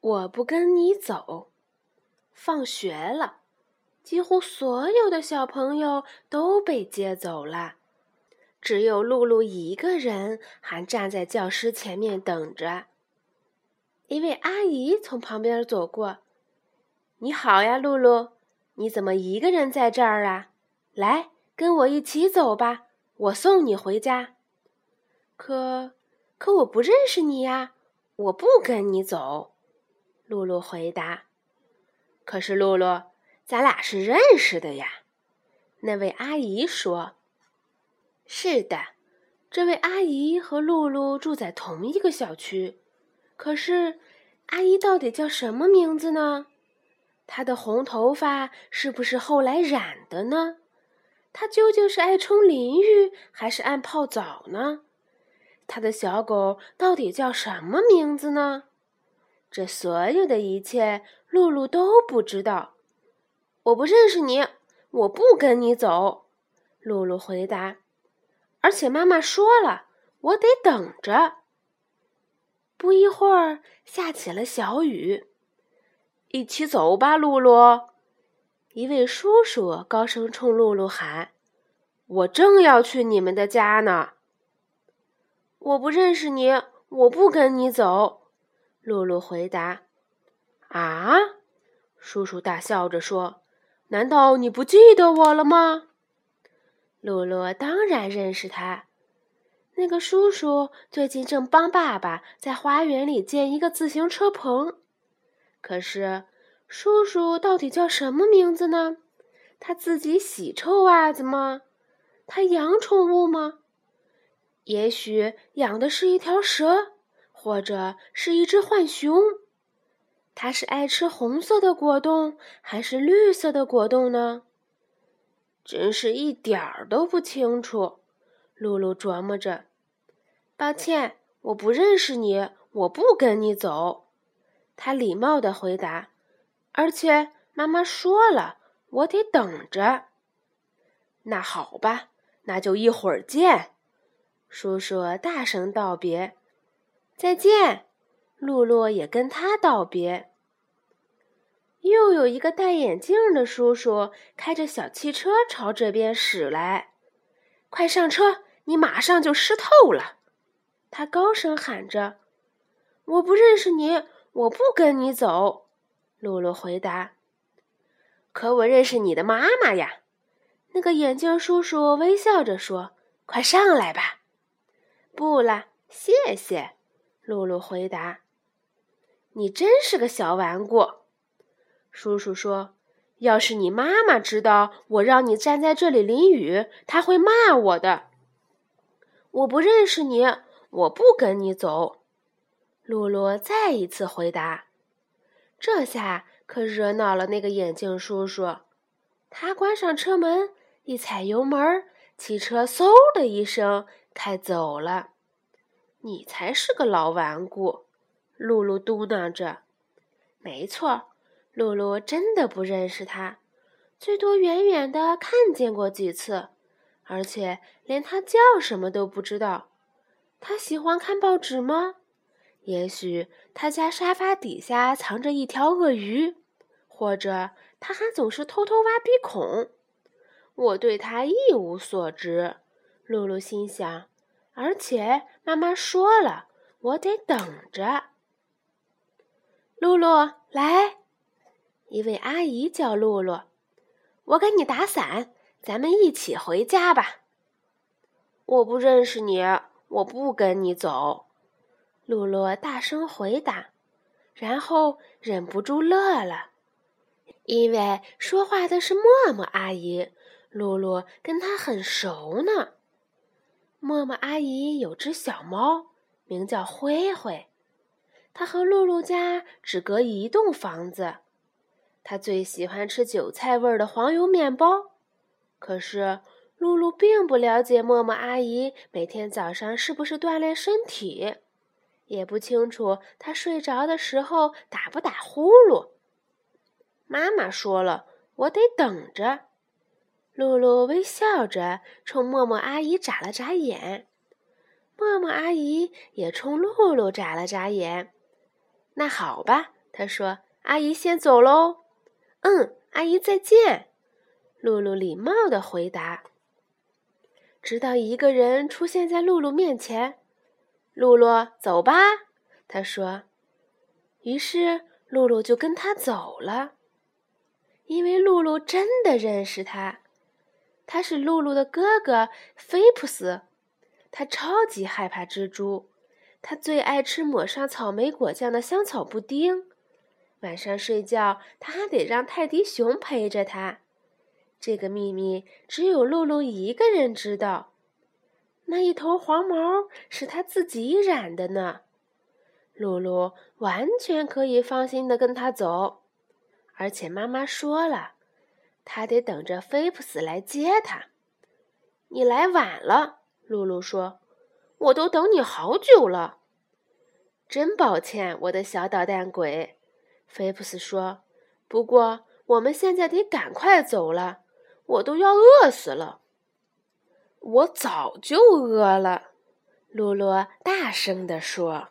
我不跟你走。放学了，几乎所有的小朋友都被接走了，只有露露一个人还站在教室前面等着。一位阿姨从旁边走过，“你好呀，露露，你怎么一个人在这儿啊？来，跟我一起走吧，我送你回家。”可，可我不认识你呀，我不跟你走。露露回答。可是露露，咱俩是认识的呀。那位阿姨说：“是的，这位阿姨和露露住在同一个小区。可是，阿姨到底叫什么名字呢？她的红头发是不是后来染的呢？她究竟是爱冲淋浴还是爱泡澡呢？”她的小狗到底叫什么名字呢？这所有的一切，露露都不知道。我不认识你，我不跟你走。露露回答。而且妈妈说了，我得等着。不一会儿，下起了小雨。一起走吧，露露。一位叔叔高声冲露露喊：“我正要去你们的家呢。”我不认识你，我不跟你走。”露露回答。“啊！”叔叔大笑着说，“难道你不记得我了吗？”露露当然认识他。那个叔叔最近正帮爸爸在花园里建一个自行车棚。可是，叔叔到底叫什么名字呢？他自己洗臭袜子吗？他养宠物吗？也许养的是一条蛇，或者是一只浣熊。它是爱吃红色的果冻，还是绿色的果冻呢？真是一点儿都不清楚。露露琢磨着。抱歉，我不认识你，我不跟你走。他礼貌的回答。而且妈妈说了，我得等着。那好吧，那就一会儿见。叔叔大声道别：“再见。”露露也跟他道别。又有一个戴眼镜的叔叔开着小汽车朝这边驶来，“快上车，你马上就湿透了！”他高声喊着。“我不认识你，我不跟你走。”露露回答。“可我认识你的妈妈呀！”那个眼镜叔叔微笑着说，“快上来吧。”不了，谢谢。露露回答：“你真是个小顽固。”叔叔说：“要是你妈妈知道我让你站在这里淋雨，她会骂我的。”我不认识你，我不跟你走。露露再一次回答：“这下可惹恼了那个眼镜叔叔。”他关上车门，一踩油门，汽车嗖的一声。开走了，你才是个老顽固。”露露嘟囔着。“没错，露露真的不认识他，最多远远的看见过几次，而且连他叫什么都不知道。他喜欢看报纸吗？也许他家沙发底下藏着一条鳄鱼，或者他还总是偷偷挖鼻孔。我对他一无所知。”露露心想，而且妈妈说了，我得等着。露露，来，一位阿姨叫露露，我给你打伞，咱们一起回家吧。我不认识你，我不跟你走。露露大声回答，然后忍不住乐了，因为说话的是默默阿姨，露露跟她很熟呢。默默阿姨有只小猫，名叫灰灰。它和露露家只隔一栋房子。它最喜欢吃韭菜味的黄油面包。可是露露并不了解默默阿姨每天早上是不是锻炼身体，也不清楚她睡着的时候打不打呼噜。妈妈说了，我得等着。露露微笑着冲默默阿姨眨了眨眼，默默阿姨也冲露露眨了眨眼。那好吧，她说：“阿姨先走喽。”“嗯，阿姨再见。”露露礼貌的回答。直到一个人出现在露露面前，“露露，走吧。”他说。于是露露就跟他走了，因为露露真的认识他，他是露露的哥哥菲普斯，他超级害怕蜘蛛。他最爱吃抹上草莓果酱的香草布丁，晚上睡觉他还得让泰迪熊陪着他。这个秘密只有露露一个人知道。那一头黄毛是他自己染的呢。露露完全可以放心的跟他走，而且妈妈说了，他得等着菲普斯来接他。你来晚了，露露说。我都等你好久了，真抱歉，我的小捣蛋鬼。菲普斯说：“不过我们现在得赶快走了，我都要饿死了。”我早就饿了，露露大声地说。